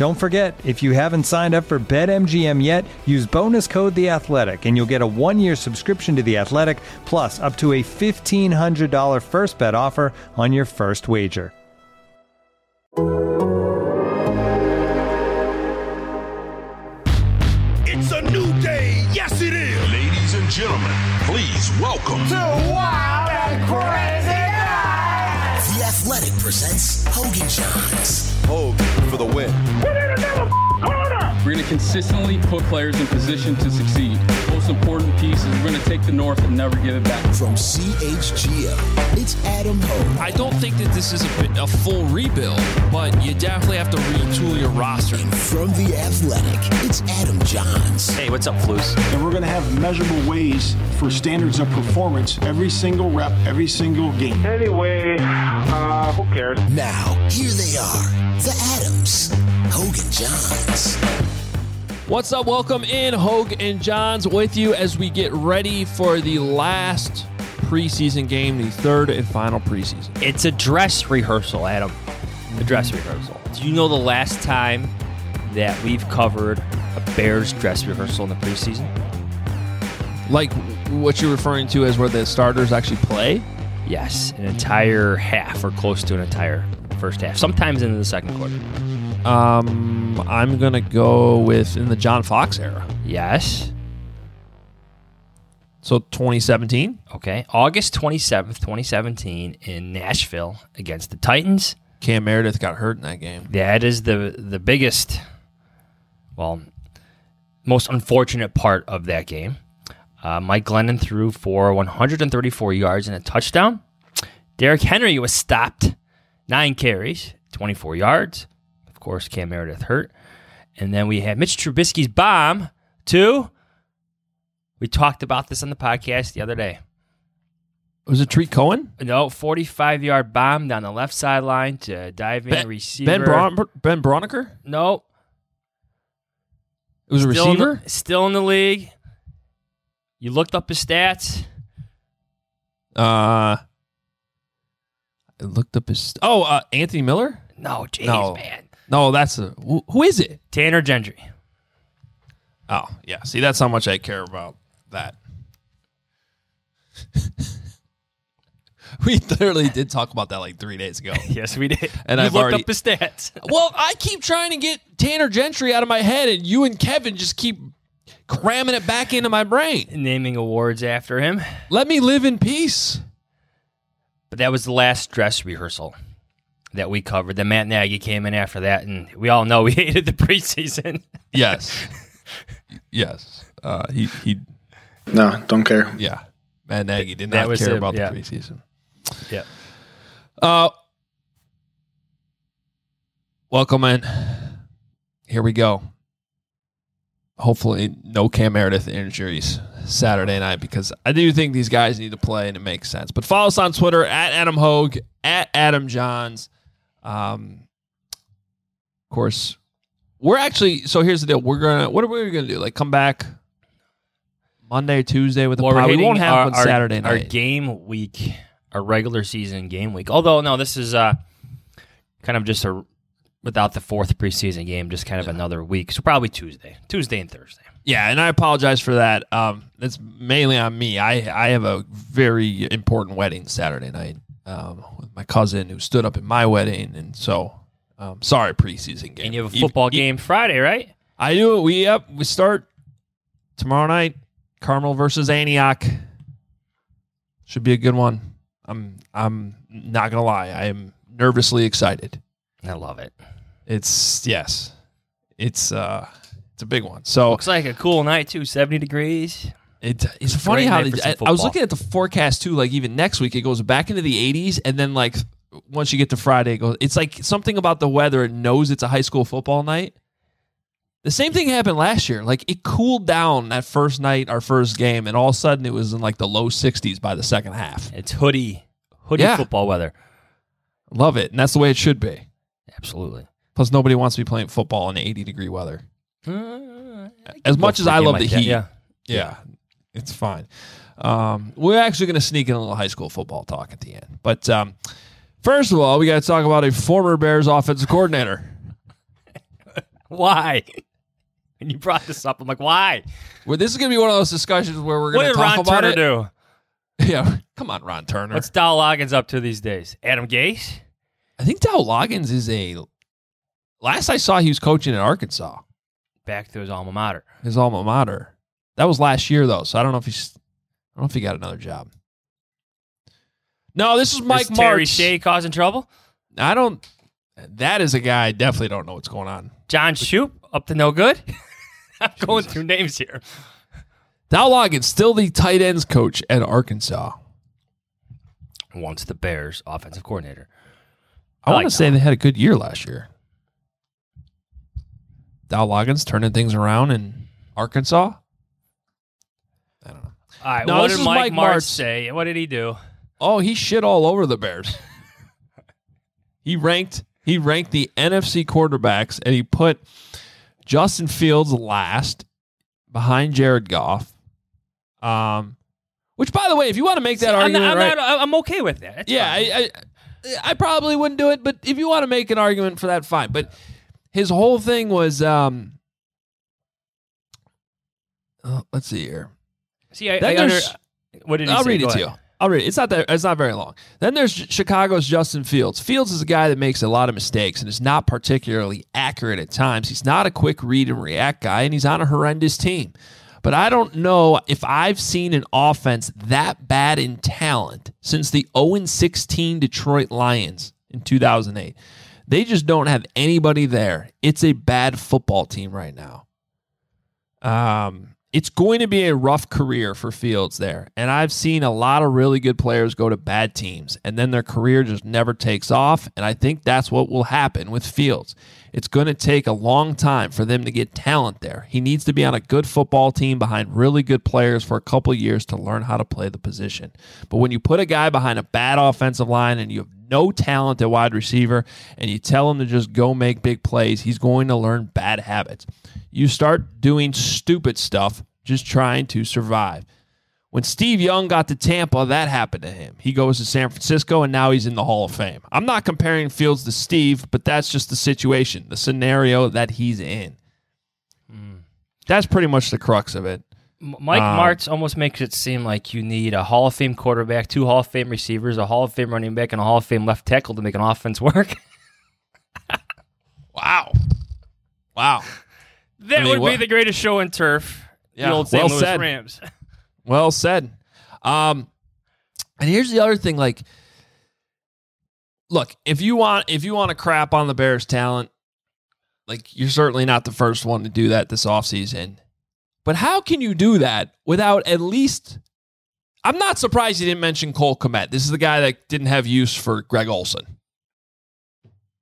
Don't forget, if you haven't signed up for BetMGM yet, use bonus code The Athletic, and you'll get a one-year subscription to The Athletic, plus up to a fifteen hundred dollar first bet offer on your first wager. It's a new day. Yes, it is. Ladies and gentlemen, please welcome to Wild and crazy night. The Athletic presents Hogan Johns. Hoge for the win. We're going to consistently put players in position to succeed. Most important piece is we're going to take the North and never give it back. From CHGO, it's Adam Hoge. I don't think that this is a, a full rebuild, but you definitely have to retool your roster. And from The Athletic, it's Adam Jahns. Hey, what's up, Flus? and we're going to have measurable ways for standards of performance every single rep, every single game. Anyway, uh, who cares? Now, here they are, the Adams, Hoge and Jahns. What's up? Welcome in, Hoge and Jahns, with you as we get ready for the last preseason game, the third and final preseason. It's a dress rehearsal, Adam. A dress mm-hmm. rehearsal. Do you know the last time that we've covered a Bears dress rehearsal in the preseason? Like what you're referring to as where the starters actually play? Yes, an entire half or close to an entire first half. Sometimes into the second quarter. Um, I'm going to go with in the John Fox era. Yes. So 2017. Okay. August 27th, 2017 in Nashville against the Titans. Cam Meredith got hurt in that game. That is the the biggest well, most unfortunate part of that game. Uh, Mike Glennon threw for 134 yards and a touchdown. Derrick Henry was stopped, nine carries, 24 yards. Of course, Cam Meredith hurt. And then we had Mitch Trubisky's bomb, two. We talked about this on the podcast the other day. Was it Tarik Cohen? No, 45 yard bomb down the left sideline to dive in Ben, receiver. ben, Bron- ben Braunecker? No, It was a still in the- receiver? still in the league. You looked up his stats. Uh, I looked up his. Oh, uh, Anthony Miller? No, jeez, No. man. No, that's a. Who, who is it? Tanner Gentry. Oh, yeah. See, that's how much I care about that. we literally did talk about that like three days ago. Yes, we did. And you I've looked already- up his stats. well, I keep trying to get Tanner Gentry out of my head, and you and Kevin just keep cramming it back into my brain. Naming awards after him. Let me live in peace. But that was the last dress rehearsal that we covered. Then Matt Nagy came in after that, and we all know we hated the preseason. Yes. yes. Uh, he, he, No, don't care. yeah. Matt Nagy did That not care it, about yeah. the preseason. yeah. Uh, welcome in. Here we go. Hopefully, no Cam Meredith injuries Saturday night because I do think these guys need to play and it makes sense. But follow us on Twitter at Adam Hoge, at Adam Jahns. Um, of course, we're actually. So here's the deal: we're gonna. What are we gonna do? Like come back Monday, Tuesday with the Well, pod. We won't have our, one our- Saturday Our night. game week, our regular season game week. Although no, this is uh kind of just a without the fourth preseason game, just kind of another week. So probably Tuesday, Tuesday and Thursday. Yeah, and I apologize for that. Um, it's mainly on me. I I have a very important wedding Saturday night um, with my cousin who stood up at my wedding, and so Um, sorry, preseason game. And you have a football e- game Friday, right? I do. We yep. We start tomorrow night. Carmel versus Antioch. Should be a good one. I'm I'm not gonna lie. I am nervously excited. I love it. It's yes. It's uh it's a big one. So Looks like a cool night too. Seventy degrees. It, it's funny how they, I, I was looking at the forecast too. Like even next week, it goes back into the 80s, and then like once you get to Friday, it goes. It's like something about the weather. It knows it's a high school football night. The same thing happened last year. Like it cooled down that first night, our first game, and all of a sudden it was in like the low 60s by the second half. It's hoodie, hoodie Yeah. football weather. Love it, and that's the way it should be. Absolutely. Plus, nobody wants to be playing football in 80 degree weather. Uh, As much as I love the heat, yeah. Yeah, it's fine. Um, we're actually going to sneak in a little high school football talk at the end. But um, first of all, we got to talk about a former Bears offensive coordinator. Why? And you brought this up. I'm like, why? Well, this is going to be one of those discussions where we're going to talk Ron about Turner it. do? Yeah, come on, Ron Turner. What's Dow Loggains up to these days? Adam Gase? I think Dow Loggains is a. Last I saw, he was coaching at Arkansas, Back to his alma mater. his alma mater. That was last year though, so I don't know if he's. I don't know if he got another job. No, this is Mike Is Terry Martz. Shea causing trouble? I don't. That is a guy I definitely don't know what's going on. John Shoop up to no good? I'm going through names here. Dow Loggains still the tight ends coach at Arkansas. Once the Bears offensive coordinator. I, I want like to say they had a good year last year. Dow Loggains turning things around in Arkansas. I don't know. All right, No, what did Mike, Mike Martz Martz. say? What did he do? Oh, he shit all over the Bears. he ranked he ranked the NFC quarterbacks and he put Justin Fields last behind Jared Goff. Um which by the way, if you want to make that I'm, argument not, I'm, right, not- I'm okay with that. That's yeah. I, I I probably wouldn't do it, but if you want to make an argument for that, fine. But his whole thing was um oh, let's see here. See, I, I under, what did I'll say? read Go it to you. I'll read it. It's not that it's not very long. Then there's Chicago's Justin Fields. Fields is a guy that makes a lot of mistakes and is not particularly accurate at times. He's not a quick read and react guy, and he's on a horrendous team. But I don't know if I've seen an offense that bad in talent since the 0 16 Detroit Lions in 2008. They just don't have anybody there. It's a bad football team right now. Um, it's going to be a rough career for Fields there. And I've seen a lot of really good players go to bad teams and then their career just never takes off. And I think that's what will happen with Fields. It's going to take a long time for them to get talent there. He needs to be on a good football team behind really good players for a couple years to learn how to play the position. But when you put a guy behind a bad offensive line and you have no talent at wide receiver and you tell him to just go make big plays, he's going to learn bad habits. You start doing stupid stuff just trying to survive. When Steve Young got to Tampa, that happened to him. He goes to San Francisco and now he's in the Hall of Fame. I'm not comparing Fields to Steve, but that's just the situation, the scenario that he's in. Hmm. That's pretty much the crux of it. M- Mike Um, Martz almost makes it seem like you need a Hall of Fame quarterback, two Hall of Fame receivers, a Hall of Fame running back, and a Hall of Fame left tackle to make an offense work. Wow. Wow. that I mean, would what- be the greatest show in turf. Yeah, the old St. well Louis said. Rams. Well said. Um, and here's the other thing: like, look, if you want, if you want to crap on the Bears' talent, like you're certainly not the first one to do that this offseason. But how can you do that without at least? I'm not surprised you didn't mention Cole Kmet. This is the guy that didn't have use for Greg Olsen.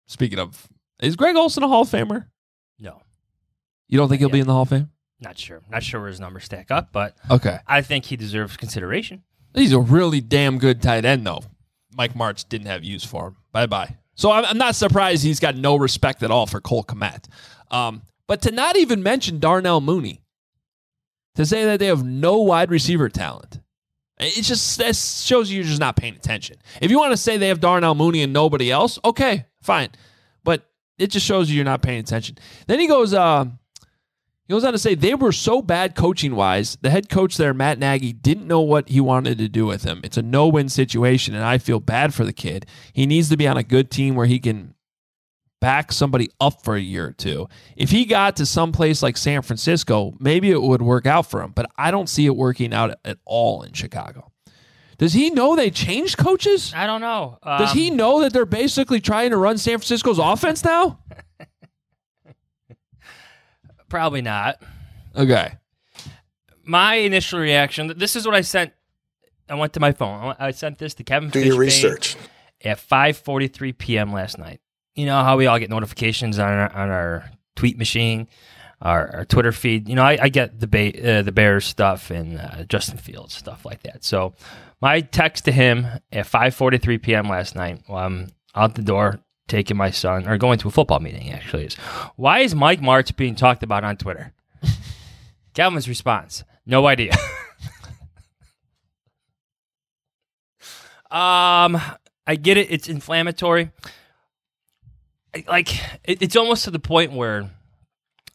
Speaking of, is Greg Olsen a Hall of Famer? No, You don't think he'll be in the Hall of Fame? not sure. Not sure where his numbers stack up, but Okay. I think he deserves consideration. He's a really damn good tight end, though. Mike Martz didn't have use for him. Bye bye. So I'm, I'm not surprised he's got no respect at all for Cole Kmet. Um, but to not even mention Darnell Mooney, to say that they have no wide receiver talent, it just that shows you you're just not paying attention. If you want to say they have Darnell Mooney and nobody else, okay, fine. But it just shows you you're not paying attention. Then he goes, uh, he goes on to say they were so bad coaching wise. The head coach there, Matt Nagy, didn't know what he wanted to do with him. It's a no win situation, and I feel bad for the kid. He needs to be on a good team where he can back somebody up for a year or two. If he got to some place like San Francisco, maybe it would work out for him, but I don't see it working out at all in Chicago. Does he know they changed coaches? I don't know. Um, Does he know that they're basically trying to run San Francisco's offense now? Probably not. Okay. My initial reaction. This is what I sent. I went to my phone. I sent this to Kevin. Do your Fishbain research. at 5:43 p.m. last night. You know how we all get notifications on our, on our tweet machine, our, our Twitter feed. You know, I, I get the ba- uh, the Bears stuff and uh, Justin Fields stuff like that. So my text to him at 5:43 p.m. last night. While I'm out the door taking my son or going to a football meeting. Actually, is why is Mike Martz being talked about on Twitter? Calvin's response: No idea. um, I get it. It's inflammatory. Like it, it's almost to the point where,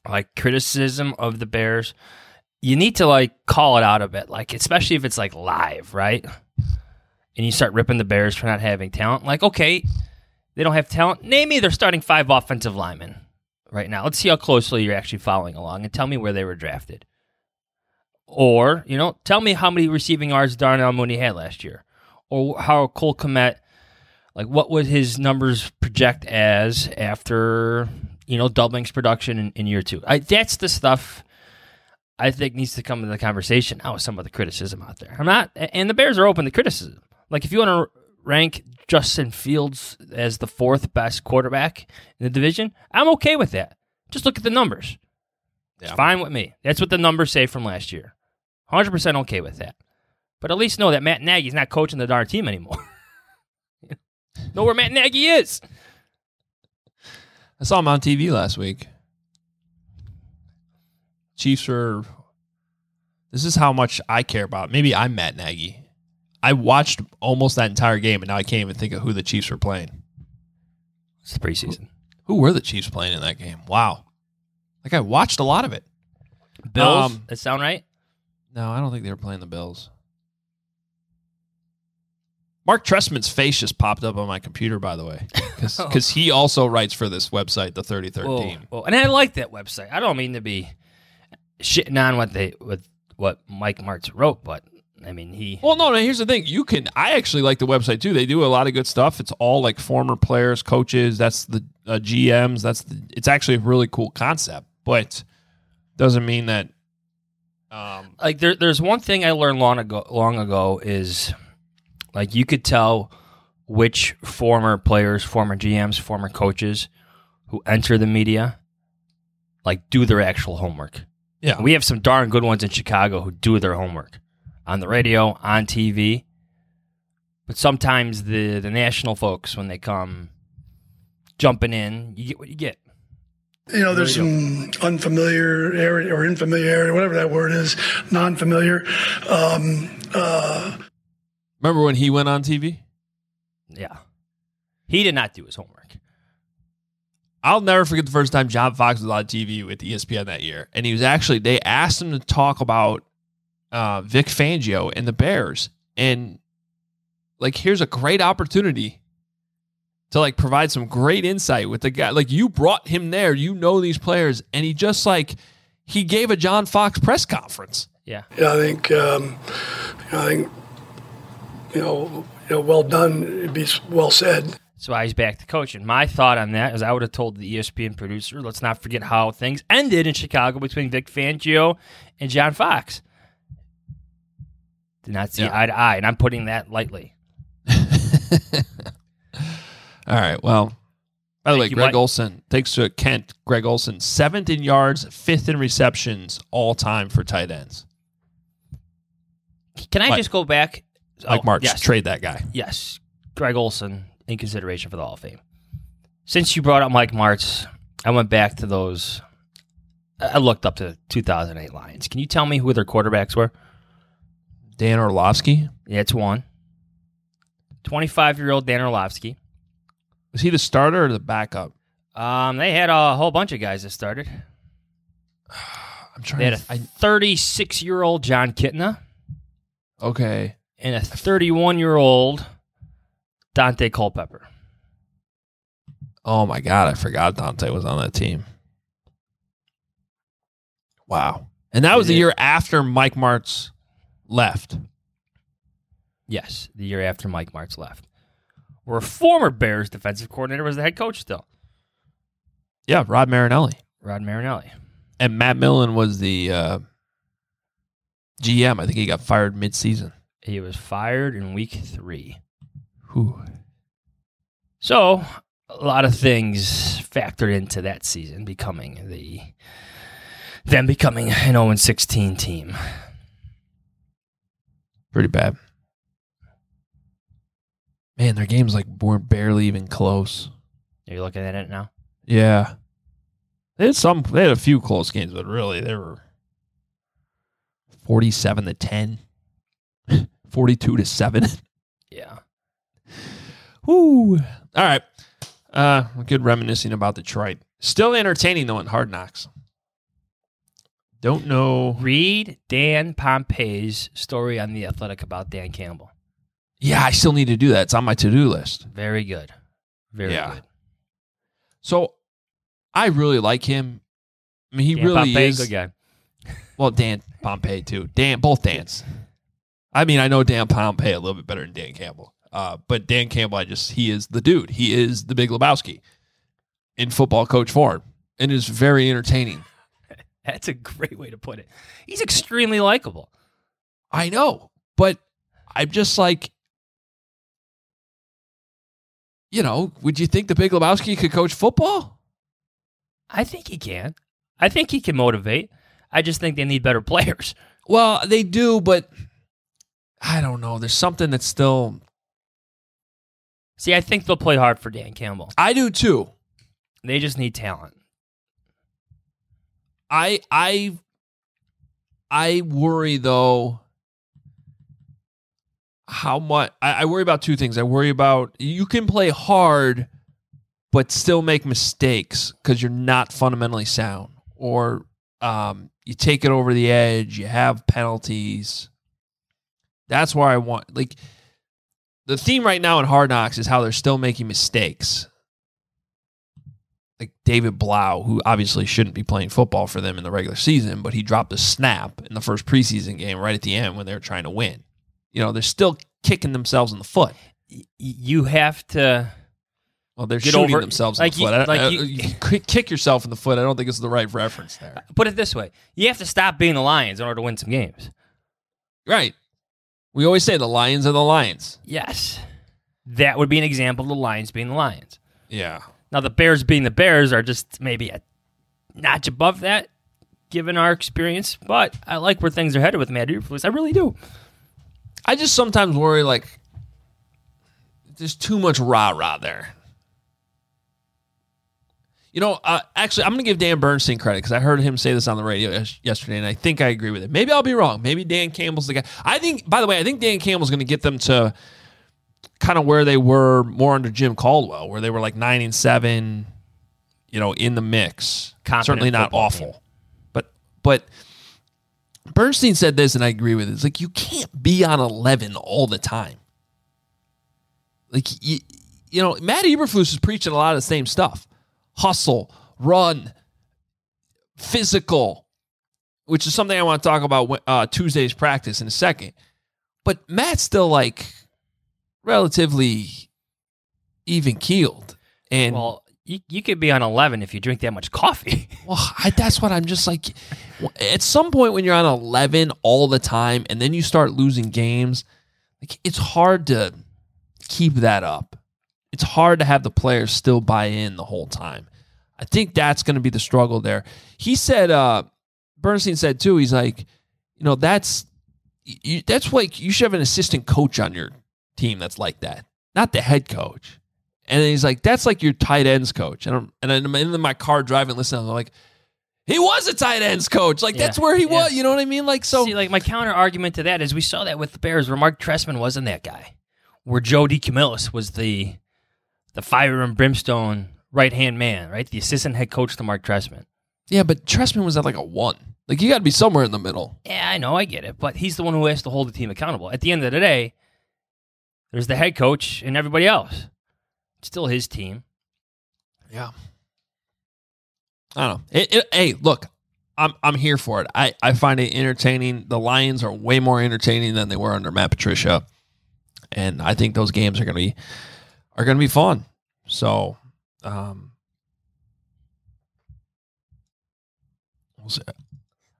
like criticism of the Bears, you need to like call it out a bit. Like especially if it's like live, right? And you start ripping the Bears for not having talent. Like okay, they don't have talent. Name me their starting five offensive linemen right now. Let's see how closely you're actually following along, and tell me where they were drafted. Or, you know, tell me how many receiving yards Darnell Mooney had last year. Or how Cole Kmet, like what would his numbers project as after, you know, doubling his production in, in year two. I, that's the stuff I think needs to come into the conversation now with some of the criticism out there. I'm not, and the Bears are open to criticism. Like if you want to rank Justin Fields as the fourth best quarterback in the division, I'm okay with that. Just look at the numbers. It's fine with me. That's what the numbers say from last year. 100% okay with that. But at least know that Matt Nagy's not coaching the darn team anymore. know where Matt Nagy is. I saw him on TV last week. Chiefs are. This is how much I care about. Maybe I'm Matt Nagy. I watched almost that entire game, and now I can't even think of who the Chiefs were playing. It's the preseason. Who were the Chiefs playing in that game? Wow. Like I watched a lot of it. Bills? Um, that sound right? No, I don't think they were playing the Bills. Marc Trestman's face just popped up on my computer, by the way, because he also writes for this website, the 33rd Whoa, Team. whoa. And I like that website. I don't mean to be shitting on what they with what Mike Martz wrote, but I mean he Well, no, no. Here's the thing: you can. I actually like the website too. They do a lot of good stuff. It's all like former players, coaches. That's the uh, GMs. That's the. It's actually a really cool concept, but doesn't mean that. Um, like there, there's one thing I learned long ago long ago is like you could tell which former players, former GMs, former coaches who enter the media like do their actual homework. Yeah. We have some darn good ones in Chicago who do their homework on the radio, on TV. But sometimes the the national folks when they come jumping in, you get what you get. You know, there's some unfamiliar area or infamiliar, whatever that word is, non-familiar. Um, uh, remember when he went on TV? Yeah. He did not do his homework. I'll never forget the first time John Fox was on TV with ESPN that year, and he was actually they asked him to talk about uh, Vic Fangio and the Bears, and like here's a great opportunity to like provide some great insight with the guy. Like you brought him there, you know these players, and he just like he gave a John Fox press conference. Yeah, yeah, I think, um, I think, you know, you know, well done. It'd be well said. That's why he's back to coaching. My thought on that is I would have told the ESPN producer, let's not forget how things ended in Chicago between Vic Fangio and John Fox. Did not see Yeah. eye to eye, and I'm putting that lightly. All right. Well, by the Thank way, Greg Mike. Olsen takes to Kent. Greg Olsen, seventh in yards, fifth in receptions, all time for tight ends. Can I Mike- just go back? Mike Oh, Martz, yes. trade that guy. Yes, Greg Olsen in consideration for the Hall of Fame. Since you brought up Mike Martz, I went back to those. I looked up to 2008 Lions. Can you tell me who their quarterbacks were? Dan Orlovsky. Yeah, it's one. 25 year old Dan Orlovsky. Was he the starter or the backup? Um, they had a whole bunch of guys that started. I'm trying They had to. a 36 year old Jon Kitna okay. And a 31 year old Daunte Culpepper. Oh my god, I forgot Daunte was on that team. Wow. And that was the year after Mike Martz left. Yes, the year after Mike Martz left. Where a former Bears defensive coordinator was the head coach still. Yeah, Rod Marinelli. Rod Marinelli. And Matt Millen was the uh, GM. I think he got fired mid-season. He was fired in week three. Whew. So a lot of things factored into that season becoming the them becoming an 0 16 team. Pretty bad. Man, their games like weren't barely even close. Are you looking at it now? Yeah. They had some they had a few close games, but really they were 47 to 10. 42 to 7. Yeah. Whoo. All right. Uh good reminiscing about Detroit. Still entertaining though in hard knocks. Don't know. Read Dan Pompei's story on The Athletic about Dan Campbell. Yeah, I still need to do that. It's on my to-do list. Very good. Very Yeah. good. So I really like him. I mean, he Dan really Pompei, is. good guy. Well, Dan Pompei too. Dan, both Dans. I mean, I know Dan Pompei a little bit better than Dan Campbell. Uh, but Dan Campbell, I just he is the dude. He is the Big Lebowski in football coach form, and is very entertaining. That's a great way to put it. He's extremely likable. I know, but I'm just like, you know, would you think the Big Lebowski could coach football? I think he can. I think he can motivate. I just think they need better players. Well, they do, but I don't know. There's something that's still. See, I think they'll play hard for Dan Campbell. I do too. They just need talent. I I I worry though how much I, I worry about two things. I worry about you can play hard but still make mistakes because you're not fundamentally sound. Or um, you take it over the edge, you have penalties. That's where I want like the theme right now in Hard Knocks is how they're still making mistakes like David Blough, who obviously shouldn't be playing football for them in the regular season, but he dropped a snap in the first preseason game right at the end when they were trying to win. You know, they're still kicking themselves in the foot. You have to. Well, they're shooting over- themselves like in the you- foot. Like I- you- you kick- kick yourself in the foot. I don't think it's the right reference there. Put it this way: you have to stop being the Lions in order to win some games. Right. We always say the Lions are the Lions. Yes, that would be an example of the Lions being the Lions. Yeah. Now the Bears being the Bears are just maybe a notch above that, given our experience. But I like where things are headed with Matt Eberflus. I really do. I just sometimes worry like there's too much rah rah there. You know, uh, actually, I'm going to give Dan Bernstein credit because I heard him say this on the radio yes- yesterday, and I think I agree with it. Maybe I'll be wrong. Maybe Dan Campbell's the guy. I think, by the way, I think Dan Campbell's going to get them to kind of where they were more under Jim Caldwell, where they were like nine and seven, you know, in the mix. Competent Certainly not awful, team. but but Bernstein said this, and I agree with it. It's like you can't be on eleven all the time. Like you, you know, Matt Eberflus is preaching a lot of the same stuff: hustle, run, physical, which is something I want to talk about uh, Tuesday's practice in a second. But Matt's still like relatively even keeled, and Well, you, you could be on 11 if you drink that much coffee. well, I, that's what I'm just like. At some point, when you're on 11 all the time, and then you start losing games, like it's hard to keep that up. It's hard to have the players still buy in the whole time. I think that's going to be the struggle there. He said, uh, Bernstein said too. He's like, you know, that's you, that's like you should have an assistant coach on your team that's like that, not the head coach. And he's like, that's like your tight ends coach. And I'm, and I'm in my car driving, listening. I'm like, he was a tight ends coach. Like that's where he yeah. was. You know what I mean? Like so. See, like my counter argument to that is we saw that with the Bears where Marc Trestman wasn't that guy, where Joe DeCamillis was the the fire and brimstone right hand man, right? The assistant head coach to Marc Trestman. yeah, but Trestman was at like a one. Like you got to be somewhere in the middle. Yeah, I know, I get it, but he's the one who has to hold the team accountable. At the end of the day, there's the head coach and everybody else. It's still his team. Yeah. I don't know. It, it, hey, look, I'm I'm here for it. I, I find it entertaining. The Lions are way more entertaining than they were under Matt Patricia, and I think those games are gonna be are gonna be fun. So, um.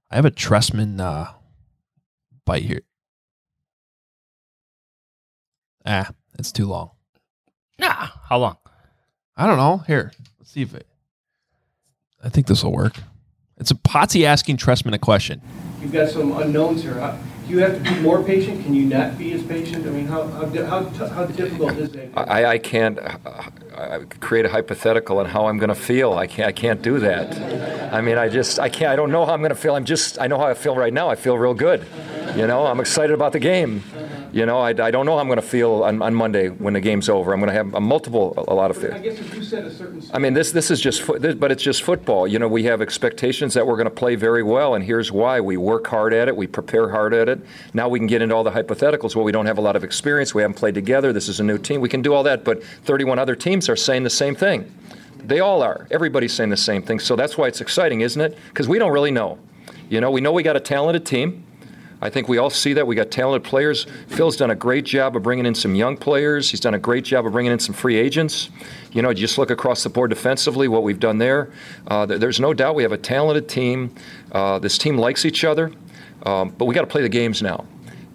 I have a Trestman uh, bite here. Ah, it's too long. Nah, how long? I don't know. Here, let's see if it. I think this will work. It's a Potsy asking Trestman a question. You've got some unknowns here. How- Do you have to be more patient? Can you not be as patient? I mean, how, how, how, how difficult is that? I, I can't uh, create a hypothetical on how I'm going to feel. I can't. I can't do that. I mean, I just. I can't. I don't know how I'm going to feel. I'm just. I know how I feel right now. I feel real good. You know, I'm excited about the game. You know, I, I don't know how I'm going to feel on, on Monday when the game's over. I'm going to have a multiple, a, a lot of I fear. guess if you set a certain. I mean, this this is just, this, but it's just football. You know, we have expectations that we're going to play very well, and here's why: we work hard at it, we prepare hard at it. Now we can get into all the hypotheticals. Well, we don't have a lot of experience, we haven't played together. This is a new team. We can do all that, but 31 other teams are saying the same thing. They all are. Everybody's saying the same thing. So that's why it's exciting, isn't it? Because we don't really know. You know, we know we got a talented team. I think we all see that. We got talented players. Phil's done a great job of bringing in some young players. He's done a great job of bringing in some free agents. You know, just look across the board defensively, what we've done there. Uh, there's no doubt we have a talented team. Uh, this team likes each other, um, but we got to play the games now.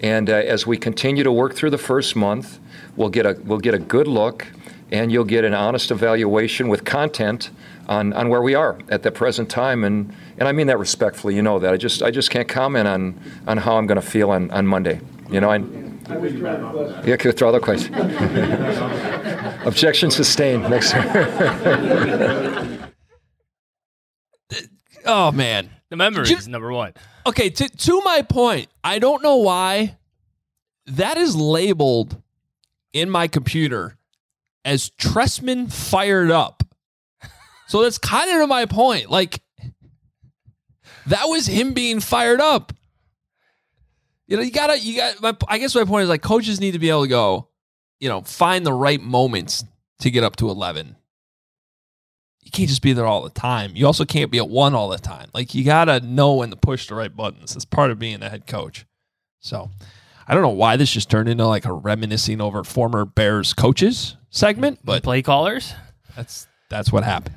And uh, as we continue to work through the first month, we'll get a we'll get a good look, and you'll get an honest evaluation with content on, on where we are at the present time. And, and I mean that respectfully. You know that. I just I just can't comment on on how I'm going to feel on, on Monday. You know, I, I withdraw the question. yeah, withdraw the question. Objection sustained. Next. Oh man, The memories You- is number one. Okay, to to my point, I don't know why that is labeled in my computer as Trestman fired up. So that's kind of to my point. Like that was him being fired up. You know, you gotta, you got. My, I guess my point is like coaches need to be able to go, you know, find the right moments to get up to eleven. You can't just be there all the time. You also can't be at one all the time. Like you gotta know when to push the right buttons. It's part of being a head coach. So I don't know why this just turned into like a reminiscing over former Bears coaches segment, but Play callers? that's that's what happened.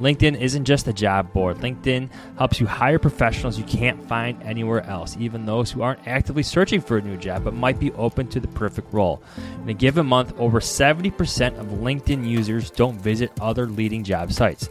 LinkedIn isn't just a job board. LinkedIn helps you hire professionals you can't find anywhere else, even those who aren't actively searching for a new job but might be open to the perfect role. In a given month, over 70% of LinkedIn users don't visit other leading job sites.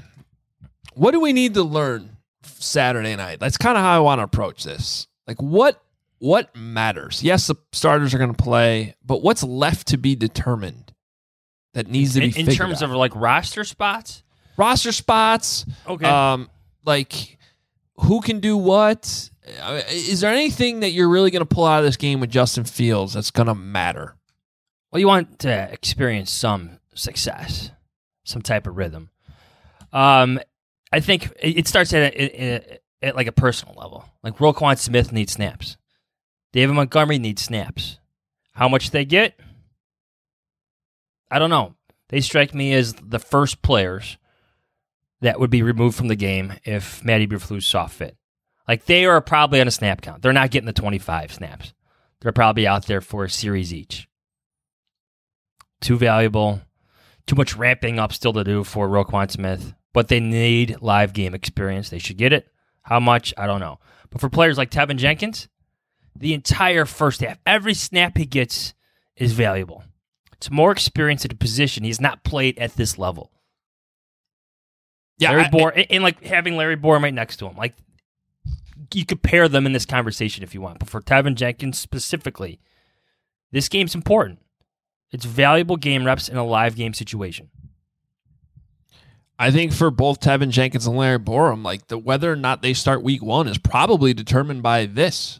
What do we need to learn Saturday night? That's kind of how I want to approach this. Like what what matters? Yes, the starters are going to play, but what's left to be determined that needs to be in, in terms out? of like roster spots? roster spots. Okay. Um, like who can do what? Uh, there anything that you're really going to pull out of this game with Justin Fields that's going to matter? Well, you want to experience some success, some type of rhythm. Um, I think it starts at, at, at like a personal level. Like Roquan Smith needs snaps. David Montgomery needs snaps. How much they get? I don't know. They strike me as the first players that would be removed from the game if Matty Eberflus saw fit. Like they are probably on a snap count. They're not getting the 25 snaps. They're probably out there for a series each. Too valuable. Too much ramping up still to do for Roquan Smith. But they need live game experience. They should get it. How much? I don't know. But for players like Teven Jenkins, the entire first half, every snap he gets is valuable. It's more experience at a position he's not played at this level. Yeah, Larry I- Bohr, and, and like having Larry Bohr right next to him, like you could pair them in this conversation if you want. But for Teven Jenkins specifically, this game's important. It's valuable game reps in a live game situation. I think for both Teven Jenkins and Larry Borom, like the whether or not they start week one is probably determined by this.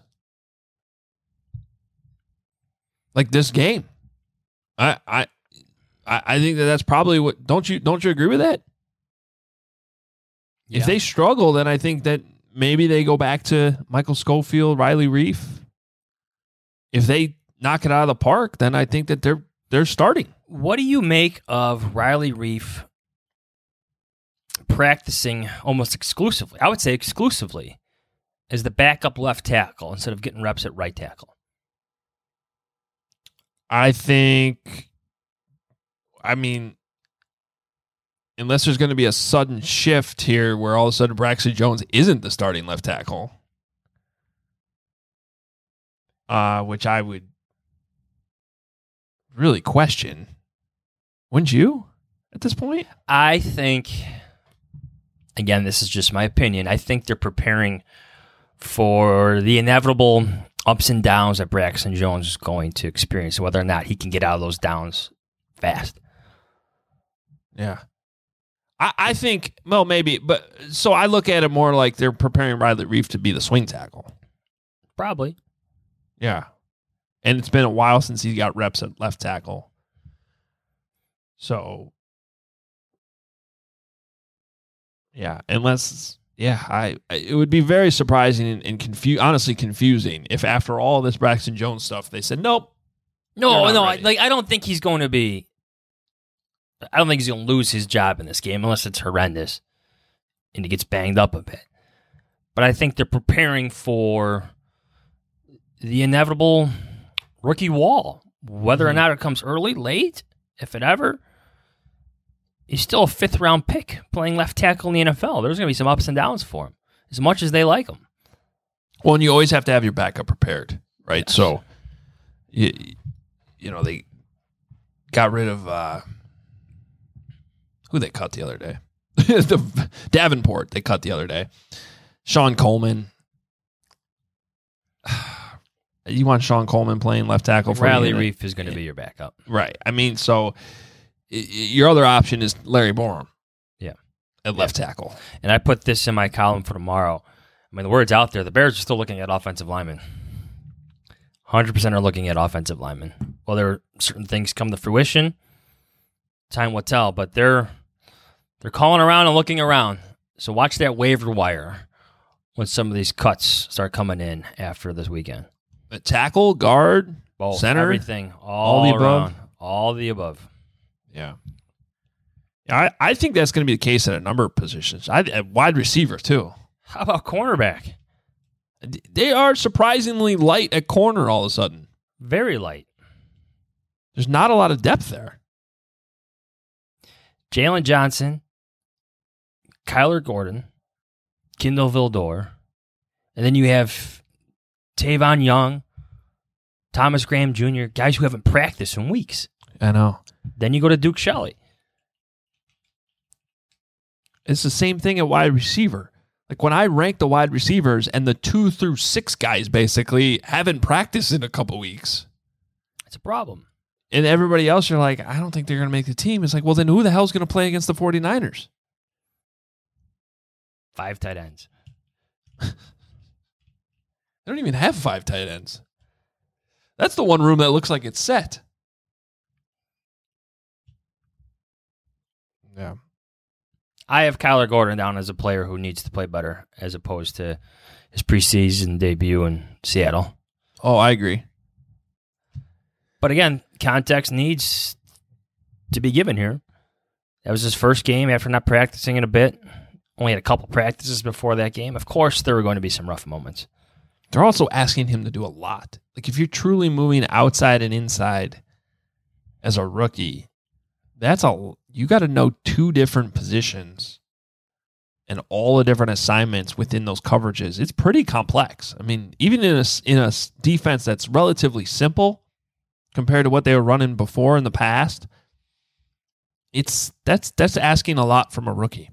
Like this game. I I I think that that's probably what don't you don't you agree with that? If they struggle, then I think that maybe they go back to Michael Schofield, Riley Reiff. If they knock it out of the park, then I think that they're they're starting. What do you make of Riley Reiff practicing almost exclusively? I would say exclusively as the backup left tackle instead of getting reps at right tackle. I think, I mean, unless there's going to be a sudden shift here where all of a sudden Braxton Jones isn't the starting left tackle, uh, which I would really question. Wouldn't you at this point? I think, again, this is just my opinion. I think they're preparing for the inevitable ups and downs that Braxton Jones is going to experience, whether or not he can get out of those downs fast. Yeah. I, I think, well, maybe, but so I look at it more like they're preparing Riley Reiff to be the swing tackle. Probably. Yeah. And it's been a while since he got reps at left tackle. So, yeah, unless, yeah, I I- it would be very surprising and, and confu- honestly confusing if after all this Braxton Jones stuff, they said, nope. No, no, I- like I don't think he's going to be. I don't think he's going to lose his job in this game unless it's horrendous, and he gets banged up a bit. But I think they're preparing for the inevitable rookie wall, whether or mm-hmm. not it comes early, late, if it ever. He's still a fifth round pick playing left tackle in the NFL. There's going to be some ups and downs for him, as much as they like him. Well, and you always have to have your backup prepared, right? So, you, you know, they got rid of uh, who they cut the other day. the Davenport they cut the other day. Shon Coleman. You want Shon Coleman playing left tackle for Riley? Reiff is going to be your backup. right? I mean, so your other option is Larry Borom Yeah. at left tackle. And I put this in my column for tomorrow. I mean, the word's out there. The Bears are still looking at offensive linemen. 100% are looking at offensive linemen. Whether certain things come to fruition, time will tell. But they're they're calling around and looking around. So watch that waiver wire when some of these cuts start coming in after this weekend. A tackle, guard, Both, center, everything, all, all the above. all the above. Yeah. I, I think that's going to be the case at a number of positions. I, at wide receiver, too. How about cornerback? They are surprisingly light at corner all of a sudden. Very light. There's not a lot of depth there. Jaylon Johnson, Kyler Gordon, Kindle Vildor, and then you have Tavon Young, Thomas Graham Jr., guys who haven't practiced in weeks. I know. Then you go to Duke Shelley. It's the same thing at wide receiver. Like when I rank the wide receivers and the two through six guys basically haven't practiced in a couple weeks. It's a problem. And everybody else, you're like, I don't think they're going to make the team. It's like, well, then who the hell's going to play against the 49ers? Five tight ends. they don't even have five tight ends. That's the one room that looks like it's set. Yeah. I have Kyler Gordon down as a player who needs to play better as opposed to his preseason debut in Seattle. Oh, I agree. But again, context needs to be given here. That was his first game after not practicing in a bit. Only had a couple practices before that game. Of course, there were going to be some rough moments. They're also asking him to do a lot. Like if you're truly moving outside and inside as a rookie, that's a you got to know two different positions and all the different assignments within those coverages. It's pretty complex. I mean, even in a in a defense that's relatively simple compared to what they were running before in the past, it's that's that's asking a lot from a rookie.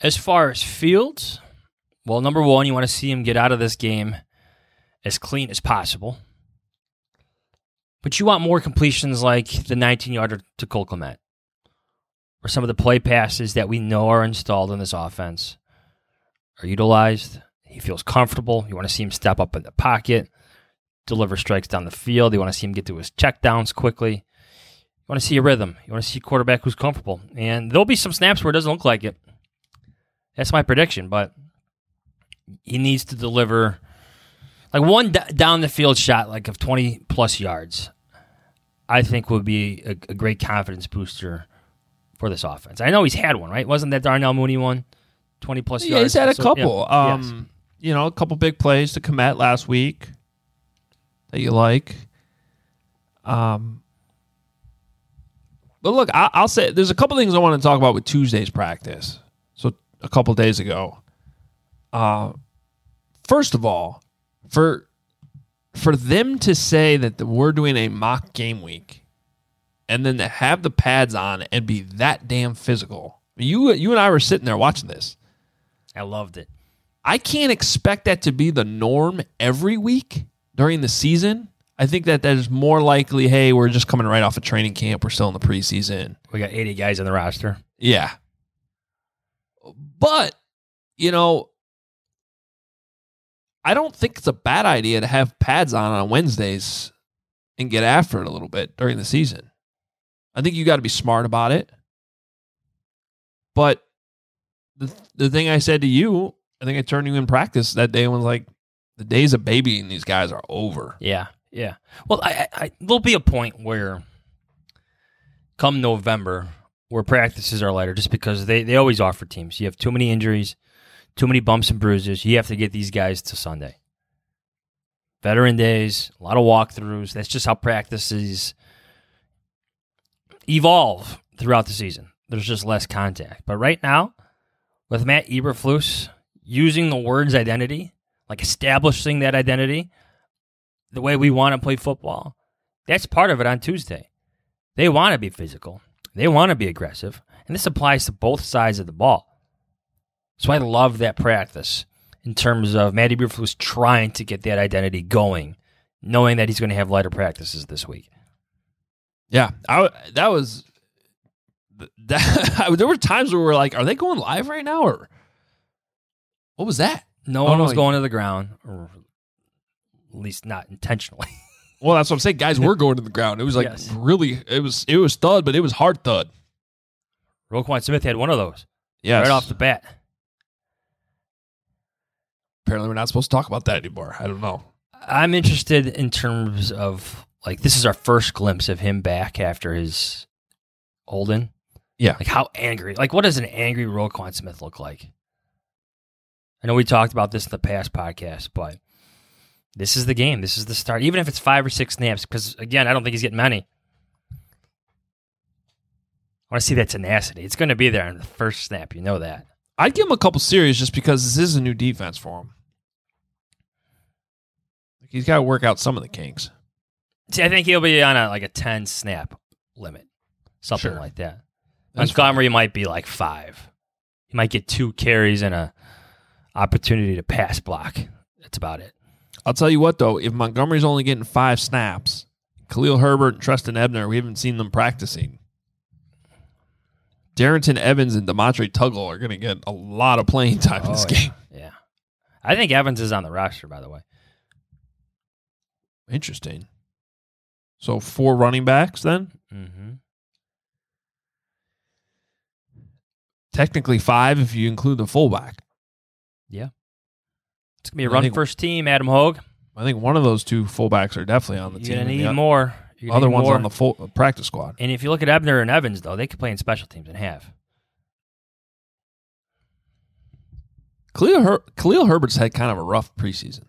As far as Fields, well, number one, you want to see him get out of this game as clean as possible. But you want more completions like the 19 yarder to Cole Kmet or some of the play passes that we know are installed in this offense are utilized. He feels comfortable. You want to see him step up in the pocket, deliver strikes down the field. You want to see him get to his checkdowns quickly. You want to see a rhythm. You want to see a quarterback who's comfortable. And there'll be some snaps where it doesn't look like it. That's my prediction, but he needs to deliver like one d- down the field shot like of 20 plus yards. I think would be a, a, great confidence booster for this offense. I know he's had one, right? Wasn't that Darnell Mooney one? 20 plus yeah, yards. he's had a so, couple. Yeah. Um, yes. you know, a couple big plays to commit last week that you like. Um, but look, I, will say there's a couple things I want to talk about with Tuesday's practice. So a couple days ago, uh, first of all, for for them to say that we're doing a mock game week and then to have the pads on and be that damn physical. You you and I were sitting there watching this. I loved it. I can't expect that to be the norm every week during the season. I think that that is more likely, hey, we're just coming right off a of training camp. We're still in the preseason. We got 80 guys on the roster. Yeah. But, you know, I don't think it's a bad idea to have pads on on Wednesdays and get after it a little bit during the season. I think you got to be smart about it. But the the thing I said to you, I think I turned you in practice that day and was like, the days of babying these guys are over. Yeah, yeah. Well, I, I, there'll be a point where, come November, where practices are lighter, just because they they always offer teams. You have too many injuries too many bumps and bruises. You have to get these guys to Sunday. Veteran days, a lot of walkthroughs. That's just how practices evolve throughout the season. There's just less contact. But right now, with Matt Eberflus using the word's identity, like establishing that identity, the way we want to play football, that's part of it on Tuesday. They want to be physical. They want to be aggressive. And this applies to both sides of the ball. So I love that practice in terms of Matty Eberflus trying to get that identity going, knowing that he's going to have lighter practices this week. Yeah, I, that was that. there were times where we are like, "Are they going live right now?" Or what was that? No oh, one was going to the ground, or at least not intentionally. well, that's what I'm saying. Guys were going to the ground. It was like yes. really. It was it was thud, but it was hard thud. Roquan Smith had one of those. Yeah, right off the bat apparently we're not supposed to talk about that anymore. I don't know. I'm interested in terms of like this is our first glimpse of him back after his Holden. Yeah. Like how angry. Like what does an angry Roquan Smith look like? I know we talked about this in the past podcast, but this is the game. This is the start. Even if it's five or six snaps, because again, I don't think he's getting many. I want to see that tenacity. It's going to be there on the first snap. You know that. I'd give him a couple series just because this is a new defense for him. He's got to work out some of the kinks. See, I think he'll be on a like a ten snap limit, something sure. like that. That's Montgomery fine. might be like five. He might get two carries and a opportunity to pass block. That's about it. I'll tell you what though, if Montgomery's only getting five snaps, Khalil Herbert and Trestan Ebner, we haven't seen them practicing. Darrynton Evans and De'Montre Tuggle are going to get a lot of playing time in this Oh, yeah. game. Yeah. I think Evans is on the roster, by the way. Interesting. So four running backs then? Mm-hmm. Technically five if you include the fullback. Yeah. It's gonna be a I run think- first team, Adam Hoge. I think one of those two fullbacks are definitely on the You're team. gonna and need the more. You're Other need ones more. on the full practice squad. And if you look at Ebner and Evans, though, they could play in special teams and have. Khalil, Her- Khalil Herbert's had kind of a rough preseason.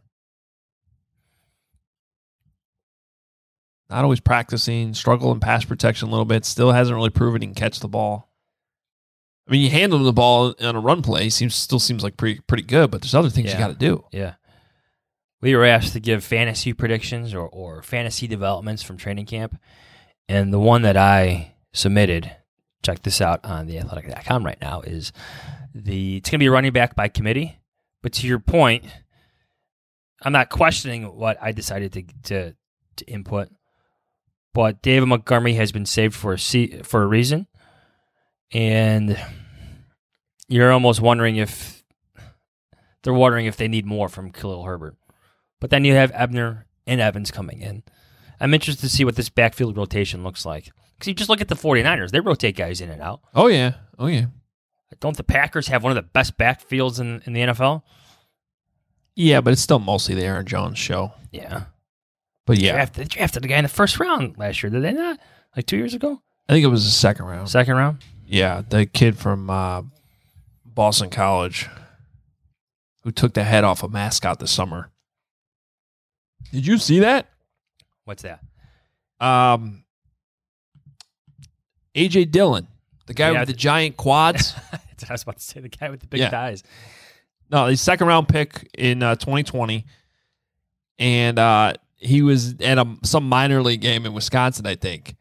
Not always practicing, struggle in pass protection a little bit. Still hasn't really proven he can catch the ball. I mean, you hand him the ball on a run play, seems still seems like pretty pretty good. But there's other things you got to do. Yeah. We were asked to give fantasy predictions or, or fantasy developments from training camp. And the one that I submitted, check this out on the theathletic.com right now, is the it's going to be a running back by committee. But to your point, I'm not questioning what I decided to to, to input. But David Montgomery has been saved for a se- for a reason, and you're almost wondering if they're wondering if they need more from Khalil Herbert. But then you have Ebner and Evans coming in. I'm interested to see what this backfield rotation looks like. Because you just look at the 49ers, they rotate guys in and out. Oh yeah, oh yeah, Don't the Packers have one of the best backfields in, in the NFL? yeah. But it's still mostly the Aaron Jones show. Yeah. But yeah, Drafted, they drafted the guy in the first round last year, did they not? Like two years ago? I think it was the second round. Second round? Yeah, the kid from uh, Boston College who took the head off a mascot this summer. Did you see that? What's that? Um, AJ Dillon, the guy Yeah. with the giant quads. I was about to say. The guy with the big Yeah. thighs. no, he's second round pick in uh, 2020, and uh, he was at a some minor league game in Wisconsin, I think.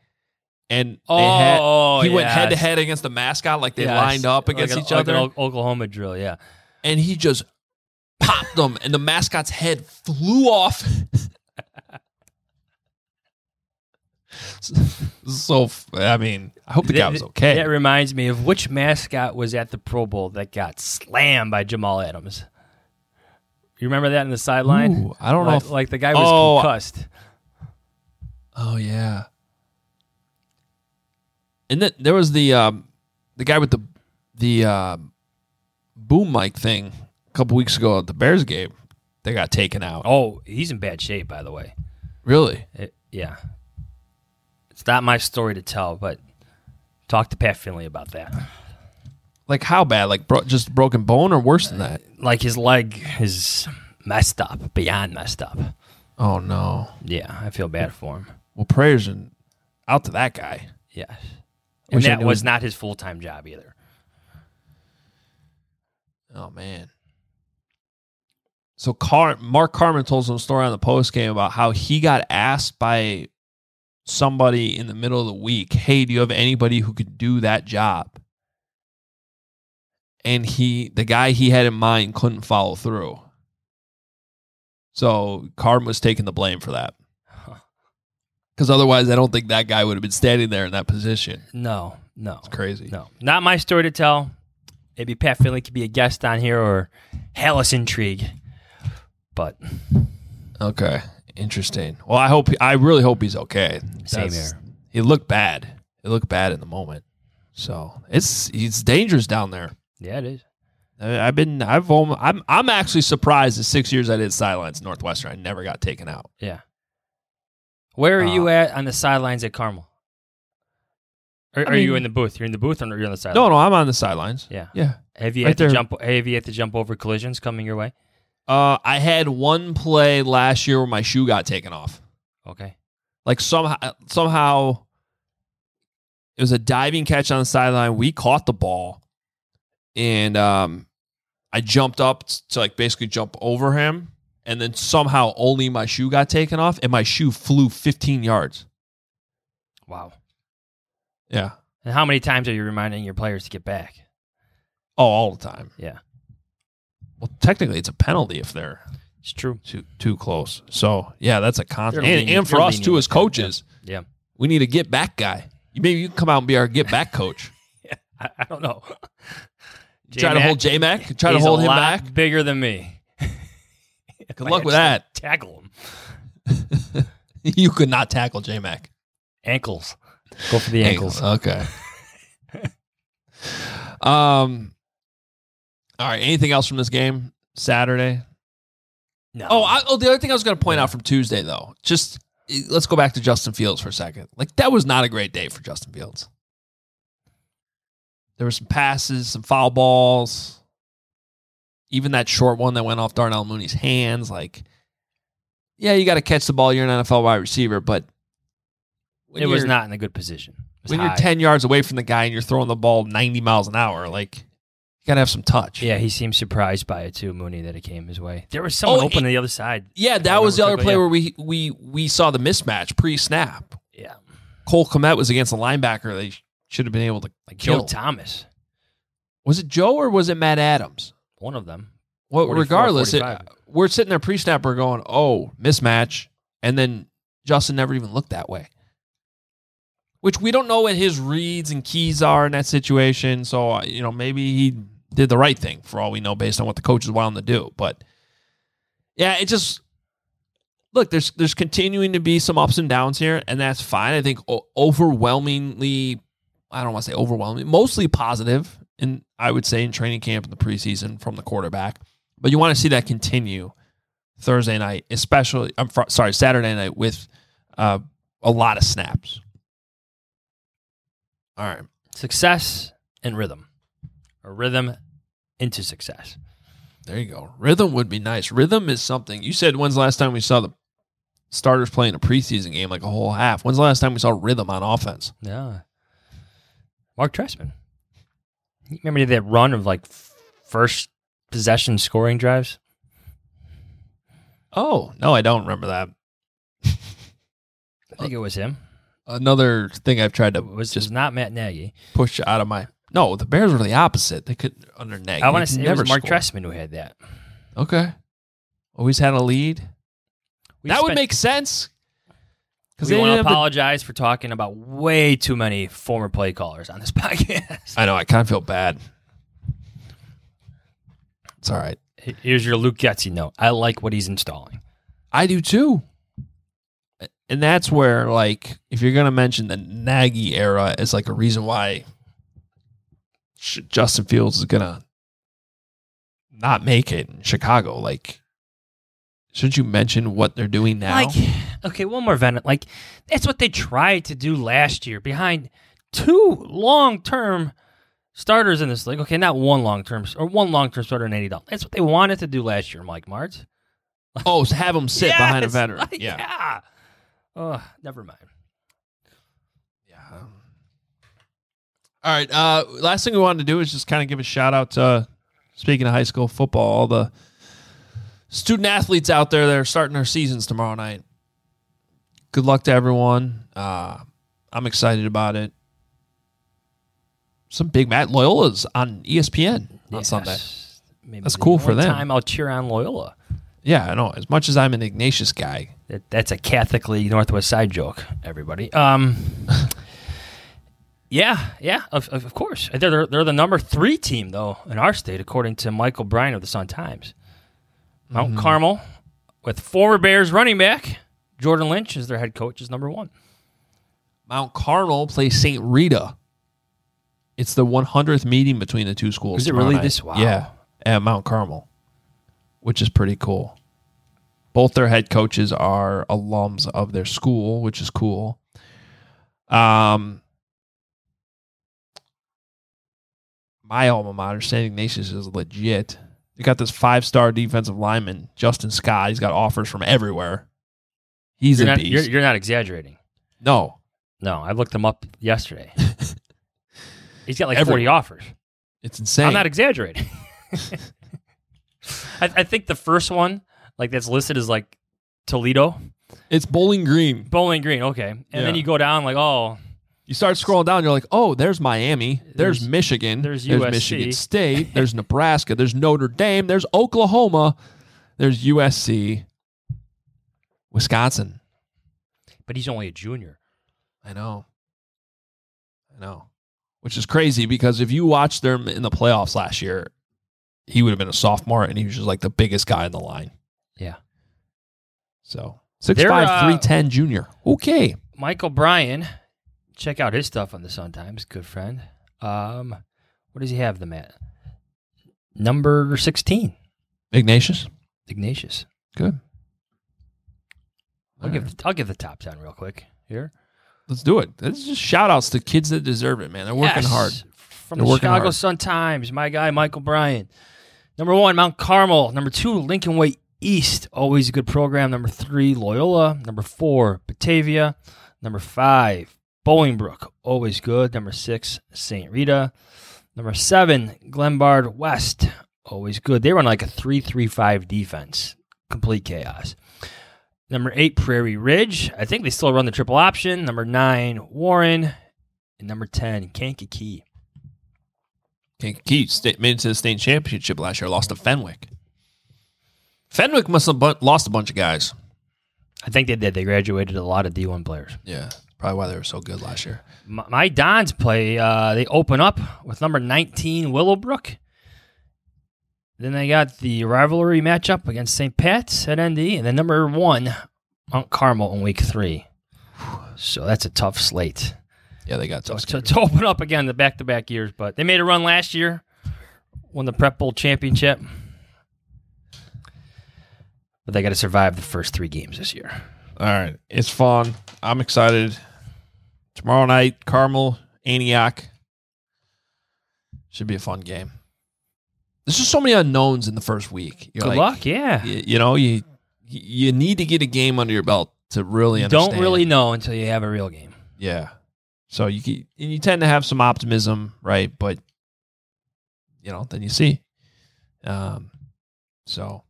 And they had, Oh, he went head to head against the mascot, like they Yes. lined up Like against an- each like other. an Oklahoma drill, yeah. and he just popped them, and the mascot's head flew off. so, I mean, I hope the guy was okay. That reminds me of which mascot was at the Pro Bowl that got slammed by Jamal Adams. You remember that in the sideline? I don't know Like, if- like the guy was Oh. concussed. Oh yeah. And then there was the um, the guy with the the um, boom mic thing a couple weeks ago at the Bears game. They got taken out. Oh, he's in bad shape, by the way. Really? It- yeah. It's not my story to tell, but talk to Pat Finley about that. Like how bad? Like bro- just broken bone or worse than that? Like his leg is messed up, beyond messed up. Oh no. Yeah, I feel bad for him. Well, prayers and out to that guy. Yes. And Wish I that knew was not his full time job either. Oh man. So Car- Mark Carman told some story on the post game about how he got asked by somebody in the middle of the week, "Hey, do you have anybody who could do that job?" And he, the guy he had in mind, couldn't follow through. So Carman was taking the blame for that. Because otherwise, I don't think that guy would have been standing there in that position. No, no. It's crazy. No, not my story to tell. Maybe Pat Finley could be a guest on here or Hallis Intrigue. But Okay, interesting. Well, I hope I really hope he's okay. Same That's- here. He looked bad. He looked bad in the moment. So it's it's dangerous down there. Yeah, it is. I- I've been I've almost, I'm I'm actually surprised the six years I did sidelines Northwestern I never got taken out. Yeah. Where are Uh, you at on the sidelines at Carmel? Or, are you in the booth? You're in the booth or you're on the sideline? No, no, I'm on the sidelines. Yeah. Yeah. Have you Right had to jump? Have you had to jump over collisions coming your way? Uh, I had one play last year where my shoe got taken off. Okay. Like somehow somehow it was a diving catch on the sideline. We caught the ball, and um, I jumped up to like basically jump over him, and then somehow only my shoe got taken off, and my shoe flew 15 yards. Wow. Yeah, And how many times are you reminding your players to get back? Oh, all the time. Yeah. Well, technically, it's a penalty if they're It's true. too too close. So yeah, that's a constant. And, and for us too as coaches, Yeah. we need a get back guy. Maybe you can come out and be our get back coach. I, I don't know. Try to hold J-Mac? Try to hold him back? Bigger than me. Good luck with that. Tackle him. you could not tackle J Mac. Ankles. Go for the ankles. Okay. um. All right. Anything else from this game Saturday? No. Oh, I, oh, the other thing I was going to point out from Tuesday, though, just let's go back to Justin Fields for a second. Like that was not a great day for Justin Fields. There were some passes, some foul balls, even that short one that went off Darnell Mooney's hands. Like, yeah, you got to catch the ball. You're an NFL wide receiver, but it was not in a good position. When you're 10 yards away from the guy and you're throwing the ball 90 miles an hour, like, you got to have some touch. Yeah, he seemed surprised by it too, Mooney, that it came his way. There was someone Oh, open to the other side. Yeah, that was the other play where we, we, we saw the mismatch pre snap. Yeah. Cole Kmet was against a linebacker they should have been able to Like kill. Joe Thomas, was it Joe or was it Matt Adams? one of them. Well, 44, regardless, it, 45. we're sitting there pre snap, we're going, oh, mismatch. And then Justin never even looked that way. Which we don't know what his reads and keys are in that situation. So, uh, you know, maybe he did the right thing for all we know based on what the coaches want him to do. But yeah, it just look, there's there's continuing to be some ups and downs here, and that's fine. I think o- overwhelmingly, I don't want to say overwhelming, mostly positive, and I would say in training camp in the preseason from the quarterback. But you want to see that continue Thursday night, especially. I'm fr- sorry, Saturday night with uh, a lot of snaps. All right. Success and rhythm, or rhythm into success. There you go. Rhythm would be nice. Rhythm is something. You said when's the last time we saw the starters playing a preseason game like a whole half? When's the last time we saw rhythm on offense? Yeah. Mark Trestman. You Remember that run of like first possession scoring drives? Oh, no, I don't remember that. I think it was him. Another thing I've tried to It was just not Matt Nagy. push out of my. No, the Bears were the opposite. They could under Nagy. I want to say it was Mark score. Trestman who had that. Okay. Always had a lead. We that would make sense. Because We want to apologize for talking about way too many former play callers on this podcast. I know. I kind of feel bad. It's all right. Here's your Luke Getsy note. I like what he's installing. I do too. And that's where, like, if you're going to mention the Nagy era as like a reason why Justin Fields is going to not make it in Chicago, like, shouldn't you mention what they're doing now? Like, okay, one more Venom. Like, that's what they tried to do last year behind two long term starters in this league. Okay, not one long term or one long term starter in Andy Dalton. That's what they wanted to do last year, Mike Martz. oh, so have him sit behind a veteran. like, yeah. yeah. Oh, never mind. Yeah. All right. Uh, last thing we wanted to do is just kind of give a shout out to, uh, speaking of high school football, all the student athletes out there that are starting their seasons tomorrow night. Good luck to everyone. Uh, I'm excited about it. Some big Matt Loyola's on ESPN on Yes. Sunday. Maybe That's cool for them. Time I'll cheer on Loyola. Yeah, I know. As much as I'm an Ignatius guy, That, that's a Catholicly Northwest Side joke, everybody. Um, yeah, yeah, of, of course. They're they're the number three team though in our state, according to Michael O'Brien of the Sun Times. Mount Mm-hmm. Carmel, with former Bears running back Jordan Lynch as their head coach, is number one. Mount Carmel plays St. Rita. It's the 100th meeting between the two schools. Is it really night. this- wow. Yeah, at Mount Carmel, which is pretty cool. Both their head coaches are alums of their school, which is cool. Um, my alma mater, St. Ignatius, is legit. You got this five-star defensive lineman, Justin Scott. He's got offers from everywhere. He's You're a not, beast. you're, you're not exaggerating. no, No, I looked him up yesterday. He's got like Everyone. 40 offers. it's insane. I'm not exaggerating. I, I think the first one, like that's listed as like Toledo, it's Bowling Green. Bowling Green. Okay, and then you go down like, oh, You start scrolling down, you're like, oh, there's Miami, there's, There's- Michigan, there's there's Michigan State, there's Nebraska, there's Notre Dame, there's Oklahoma, there's USC, Wisconsin. But he's only a junior. I know. I know. Which is crazy because if you watched them in the playoffs last year, he would have been a sophomore and he was just like the biggest guy in the line. Yeah. So six They're, five uh, three ten junior. Okay. Michael O'Brien, check out his stuff on the Sun Times. Good friend. Um, what does he have them at? Number sixteen, Ignatius. Ignatius. Good. I'll give I'll give the top ten real quick here. Let's do it. This is just shout outs to kids that deserve it, man. They're working Yes. hard. From They're the Chicago hard. Sun Times, my guy Michael O'Brien. Number one, Mount Carmel. Number two, Lincoln Way East. Always a good program. Number three, Loyola. Number four, Batavia. Number five, Bolingbrook. Always good. Number six, St. Rita. Number seven, Glenbard West. Always good. They run like a 3 3 5 defense. Complete chaos. Number eight, Prairie Ridge. I think they still run the triple option. Number nine, Warren. And number 10, Kankakee. Kankakee state, made it to the state championship last year. Lost to Fenwick. Fenwick must have bu- lost a bunch of guys. I think they did. They graduated a lot of D1 players. Yeah, probably why they were so good last year. My, my Dons play, uh, they open up with number 19, Willowbrook. Then they got the rivalry matchup against St. Pat's at ND. And then number one, Mount Carmel in week three. So that's a tough slate. Yeah, they got tough. to, to open up again the back to back years. But they made a run last year, won the Prep Bowl championship. But they got to survive the first three games this year. All right, it's fun. I'm excited. Tomorrow night, Carmel, Antioch. Should be a fun game. There's just so many unknowns in the first week. You're Good like, luck, yeah. You, you know, you you need to get a game under your belt to really understand. don't really know until you have a real game. Yeah. So you you tend to have some optimism, right? But you know, then you see. Um. So.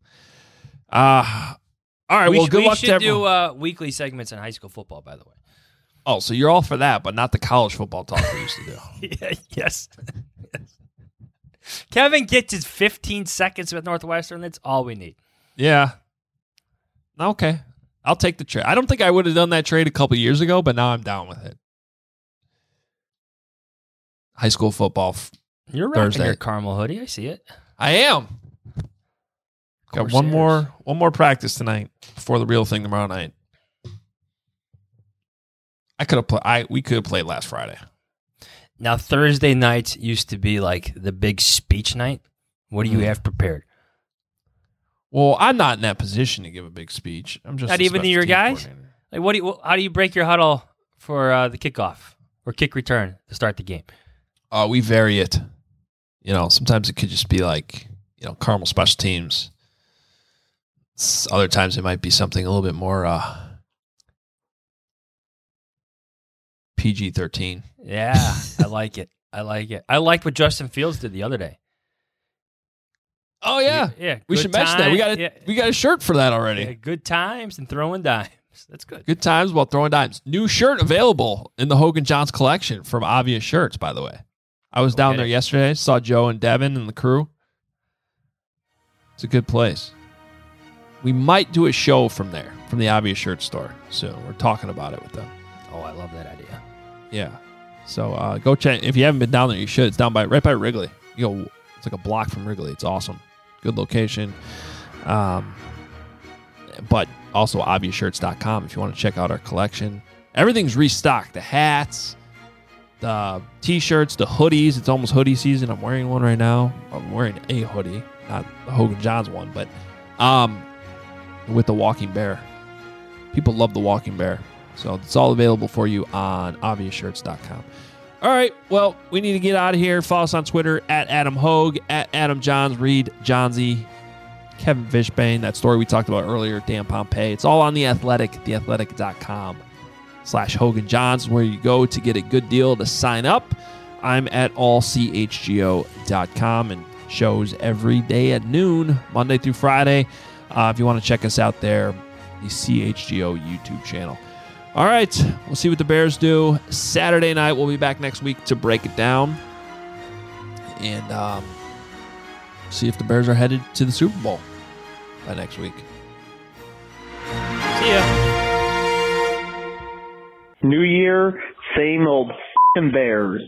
Uh all right. we well, sh- good we luck should to everyone. do uh, weekly segments in high school football, by the way. oh, so you're all for that, but not the college football talk we used to do. yeah, yes. Kevin gets his 15 seconds with Northwestern. That's all we need. Yeah. Okay. I'll take the trade. I don't think I would have done that trade a couple years ago, but now I'm down with it. High school football. f- You're rocking Thursday. your Carmel hoodie. I see it. I am. Got one more one more practice tonight before the real thing tomorrow night. I could have played. I we could have played last Friday. Now Thursday nights used to be like the big speech night. What do you Mm. have prepared? Well, I'm not in that position to give a big speech. I'm just Not even to your guys. Like, what do you? How do you break your huddle for uh, the kickoff or kick return to start the game? Uh, we vary it. You know, sometimes it could just be like you know Carmel special teams. Other times it might be something a little bit more uh, PG thirteen. Yeah, I like it. I like it. I like what Justin Fields did the other day. Oh yeah, yeah. We good should mention that. We got time- a, yeah, we got a shirt for that already. yeah, good times and throwing dimes. That's good. Good times while throwing dimes. New shirt available in the Hoge and Jahns collection from Obvious Shirts, by the way. I was down there yesterday, saw Joe and Devin and the crew. It's a good place. We might do a show from there, from the Obvious Shirt store soon. We're talking about it with them. Oh, I love that idea. Yeah. So uh, go check. If you haven't been down there, you should. It's down by right by Wrigley. You go. It's like a block from Wrigley. It's awesome. Good location. Um, but also obviousshirts.com if you want to check out our collection. Everything's restocked. The hats, the t-shirts, the hoodies. It's almost hoodie season. I'm wearing one right now. I'm wearing a hoodie, not the Hoge and Jahns one, but um, with the Walking Bear. People love the Walking Bear. So it's all available for you on obviousshirts.com. All right. Well, we need to get out of here. Follow us on Twitter at Adam Hoge, at Adam Jahns, Reed Johnsy, Kevin Fishbain. That story we talked about earlier, Dan Pompei. It's all on The Athletic, theathletic.com slash Hoge and Jahns, where you go to get a good deal to sign up. I'm at allchgo.com and shows every day at noon, Monday through Friday. Uh, if you want to check us out there, the CHGO YouTube channel. All right, we'll see what the Bears do Saturday night. We'll be back next week to break it down and um, see if the Bears are headed to the Super Bowl by next week. See ya. New year, same old Bears.